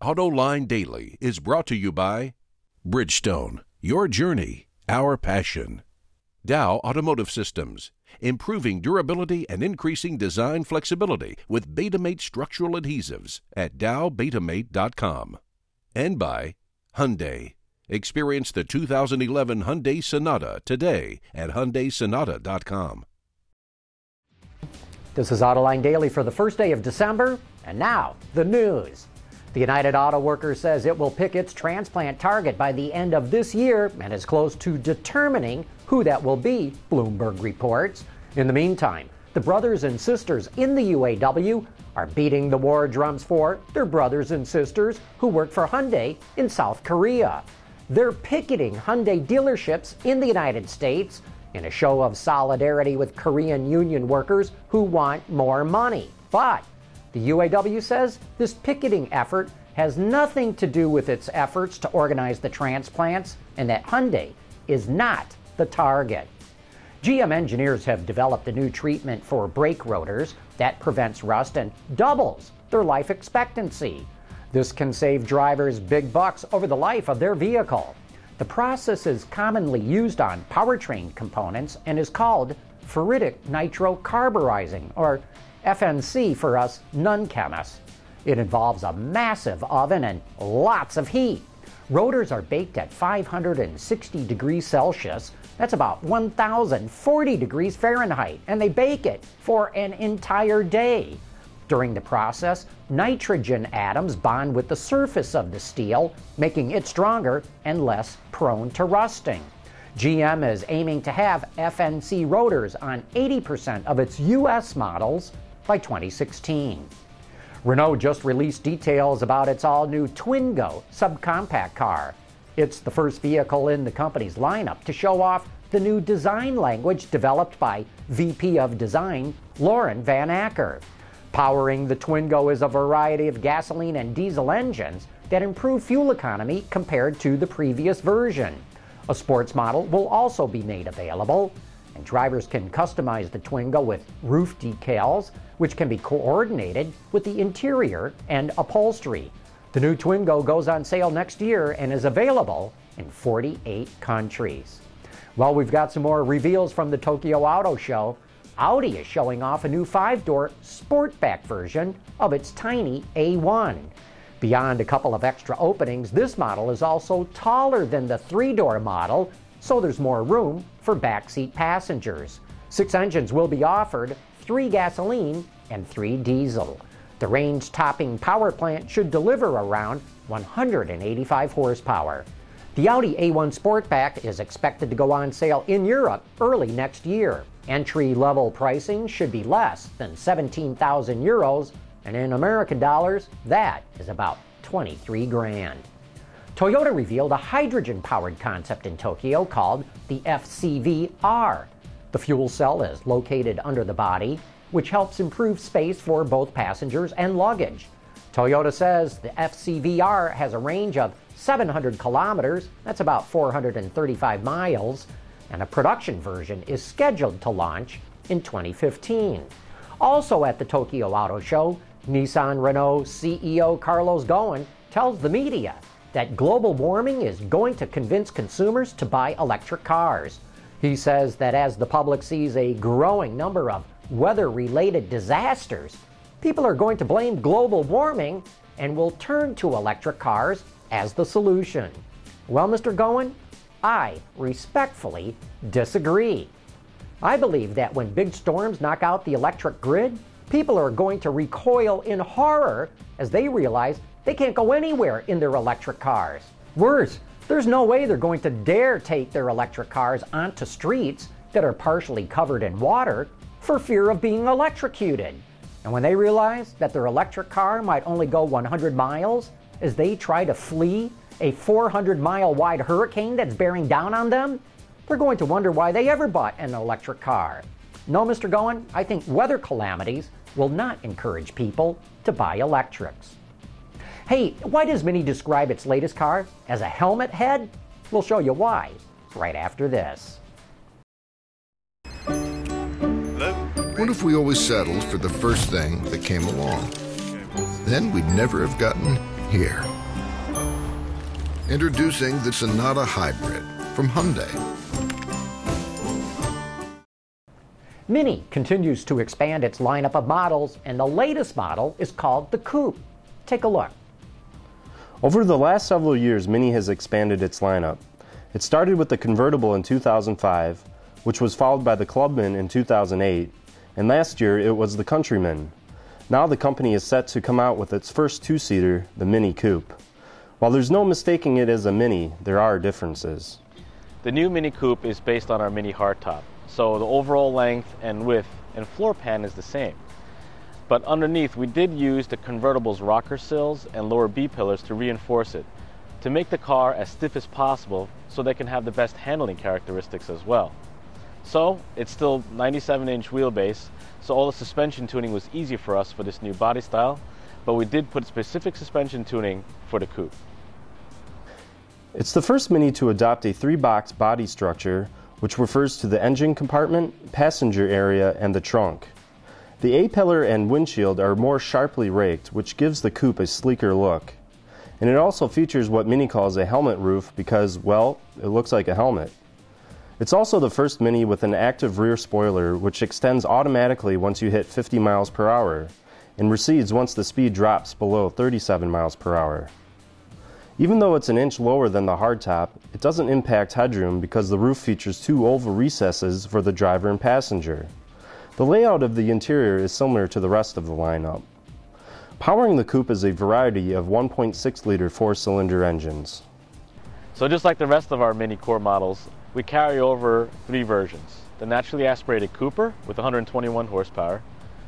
AutoLine Daily is brought to you by Bridgestone, your journey, our passion. Dow Automotive Systems, improving durability and increasing design flexibility with Betamate structural adhesives at dowbetamate.com. And by Hyundai. Experience the 2011 Hyundai Sonata today at hyundaisonata.com. This is Autoline Daily for the first day of December, and now the news. The United Auto Workers says it will pick its transplant target by the end of this year and is close to determining who that will be, Bloomberg reports. In the meantime, the brothers and sisters in the UAW are beating the war drums for their brothers and sisters who work for Hyundai in South Korea. They're picketing Hyundai dealerships in the United States in a show of solidarity with Korean union workers who want more money. But the UAW says this picketing effort has nothing to do with its efforts to organize the transplants and that Hyundai is not the target. GM engineers have developed a new treatment for brake rotors that prevents rust and doubles their life expectancy. This can save drivers big bucks over the life of their vehicle. The process is commonly used on powertrain components and is called ferritic nitrocarburizing, or FNC for us non chemists. It involves a massive oven and lots of heat. Rotors are baked at 560 degrees Celsius. That's about 1040 degrees Fahrenheit, and they bake it for an entire day. During the process, nitrogen atoms bond with the surface of the steel, making it stronger and less prone to rusting. GM is aiming to have FNC rotors on 80% of its US models by 2016. Renault just released details about its all new Twingo subcompact car. It's the first vehicle in the company's lineup to show off the new design language developed by VP of Design Lauren Van Acker. Powering the Twingo is a variety of gasoline and diesel engines that improve fuel economy compared to the previous version. A sports model will also be made available, and drivers can customize the Twingo with roof decals, which can be coordinated with the interior and upholstery. The new Twingo goes on sale next year and is available in 48 countries. Well, we've got some more reveals from the Tokyo Auto Show. Audi is showing off a new five door sportback version of its tiny A1. Beyond a couple of extra openings, this model is also taller than the three door model, so there's more room for backseat passengers. Six engines will be offered three gasoline and three diesel. The range topping power plant should deliver around 185 horsepower. The Audi A1 Sportback is expected to go on sale in Europe early next year. Entry level pricing should be less than 17,000 euros, and in American dollars, that is about 23 grand. Toyota revealed a hydrogen powered concept in Tokyo called the FCV-R. The fuel cell is located under the body, which helps improve space for both passengers and luggage. Toyota says the FCV-R has a range of 700 kilometers, that's about 435 miles, and a production version is scheduled to launch in 2015. Also at the Tokyo Auto Show, Nissan Renault CEO Carlos Ghosn tells the media that global warming is going to convince consumers to buy electric cars. He says that as the public sees a growing number of weather related disasters, people are going to blame global warming and will turn to electric cars as the solution. Well, Mr. Ghosn, I respectfully disagree. I believe that when big storms knock out the electric grid, people are going to recoil in horror as they realize they can't go anywhere in their electric cars. Worse, there's no way they're going to dare take their electric cars onto streets that are partially covered in water for fear of being electrocuted. And when they realize that their electric car might only go 100 miles as they try to flee a 400 mile wide hurricane that's bearing down on them, they're going to wonder why they ever bought an electric car. No, Mr. Ghosn, I think weather calamities will not encourage people to buy electrics. Hey, why does Mini describe its latest car as a helmet head? We'll show you why right after this. What if we always settled for the first thing that came along? Then we'd never have gotten here. Introducing the Sonata Hybrid from Hyundai. Mini continues to expand its lineup of models, and the latest model is called the Coupe. Take a look. Over the last several years, Mini has expanded its lineup. It started with the convertible in 2005, which was followed by the Clubman in 2008, and last year it was the Countryman. Now the company is set to come out with its first two seater, the Mini Coupe. While there's no mistaking it as a Mini, there are differences. The new Mini Coupe is based on our Mini hardtop, so the overall length and width and floor pan is the same. But underneath, we did use the convertible's rocker sills and lower B pillars to reinforce it, to make the car as stiff as possible so they can have the best handling characteristics as well. So, it's still 97 inch wheelbase, so all the suspension tuning was easy for us for this new body style, but we did put specific suspension tuning for the coupe. It's the first Mini to adopt a three box body structure, which refers to the engine compartment, passenger area, and the trunk. The A pillar and windshield are more sharply raked, which gives the coupe a sleeker look. And it also features what Mini calls a helmet roof because, well, it looks like a helmet. It's also the first Mini with an active rear spoiler, which extends automatically once you hit 50 miles per hour and recedes once the speed drops below 37 miles per hour. Even though it's an inch lower than the hardtop, it doesn't impact headroom because the roof features two oval recesses for the driver and passenger. The layout of the interior is similar to the rest of the lineup. Powering the coupe is a variety of 1.6 liter four cylinder engines. So, just like the rest of our Mini Core models, we carry over three versions the naturally aspirated Cooper with 121 horsepower,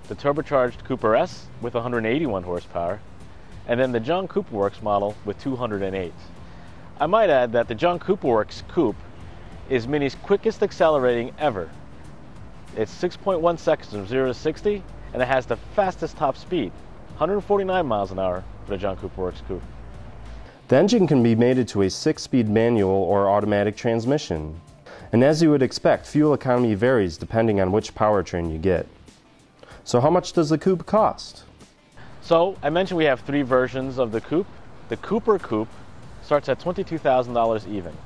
the turbocharged Cooper S with 181 horsepower, and then the John Cooper Works model with 208. I might add that the John Cooper Works Coupe is Mini's quickest accelerating ever it's 6.1 seconds from 0 to 60, and it has the fastest top speed, 149 miles an hour for the John Cooper Works Coupe. The engine can be mated to a six speed manual or automatic transmission. And as you would expect, fuel economy varies depending on which powertrain you get. So, how much does the coupe cost? So, I mentioned we have three versions of the coupe. The Cooper Coupe starts at $22,000 even.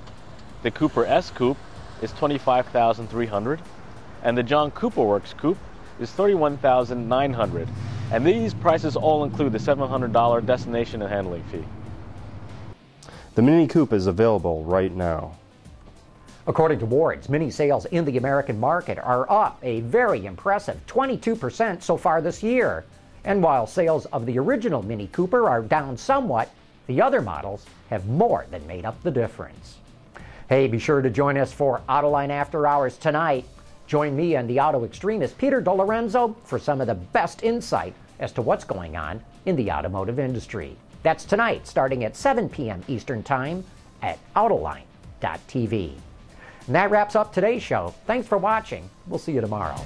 The Cooper S Coupe is $25,300 and the John Cooper Works coupe is $31,900. And these prices all include the $700 destination and handling fee. The Mini Coupe is available right now. According to Wards, Mini sales in the American market are up a very impressive 22% so far this year. And while sales of the original Mini Cooper are down somewhat, the other models have more than made up the difference. Hey, be sure to join us for Autoline After Hours tonight. Join me and the auto extremist Peter DeLorenzo for some of the best insight as to what's going on in the automotive industry. That's tonight, starting at 7 p.m. Eastern Time at Autoline.tv. And that wraps up today's show. Thanks for watching. We'll see you tomorrow.